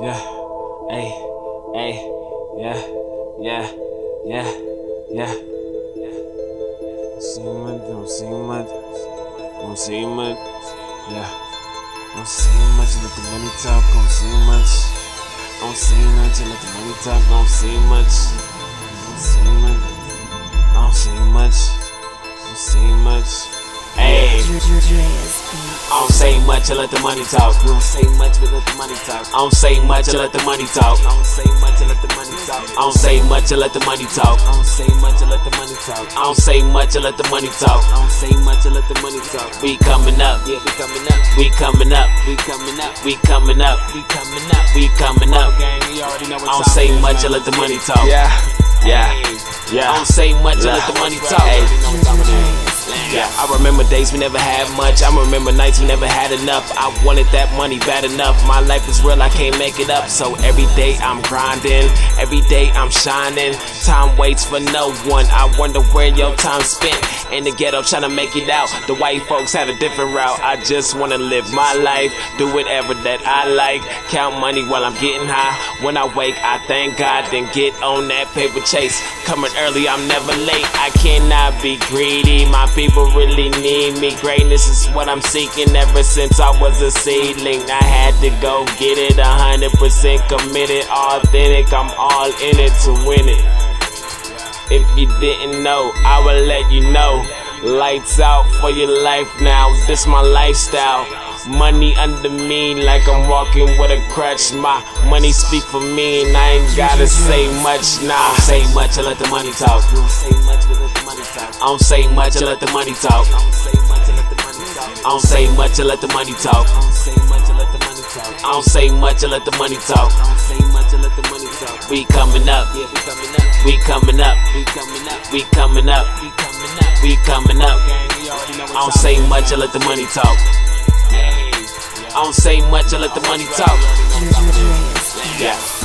Yeah, hey, hey, yeah, yeah, yeah, yeah. See much, don't see much, yeah. See much, let the money talk, don't much. Don't see much, let the money talk, don't see I don't say much, I let the money talk. You don't say much, but let the money talk. I don't say much, I let the money talk. I don't say much, I let the money talk. I don't say much, I let the money talk. I don't say much, I let the money talk. I don't say much, I let the money talk. I don't say much, I let the money talk. We coming up, yeah, we coming up. We coming up, we coming up. We coming up, we coming up. We coming up. Gang, you already know I don't say much, I let the money talk. Yeah, yeah, yeah. I don't say much, I let the money talk. Yeah, I remember days we never had much. I remember nights we never had enough. I wanted that money bad enough. My life is real, I can't make it up. So every day I'm grinding, every day I'm shining. Time waits for no one. I wonder where your time spent in the ghetto trying to make it out. The white folks have a different route. I just wanna live my life, do whatever that I like. Count money while I'm getting high. When I wake, I thank God, then get on that paper chase. Coming early, I'm never late. I cannot be greedy. My people really need me. Greatness is what I'm seeking ever since I was a seedling. I had to go get it, 100% committed, authentic. I'm all in it to win it. If you didn't know, I will let you know. Lights out for your life now, this is my lifestyle. Money under me like I'm walking with a crutch. My money speak for me and I ain't gotta say much. Nah, say much, I let the money talk. You don't say much, I don't say much, I let the money talk. I don't say much, I let the money talk. I don't say much, I let the money talk. We coming up. We coming up, we coming up. We coming up. I don't say much, I let the money talk. I don't say much, I let the money talk. Yeah.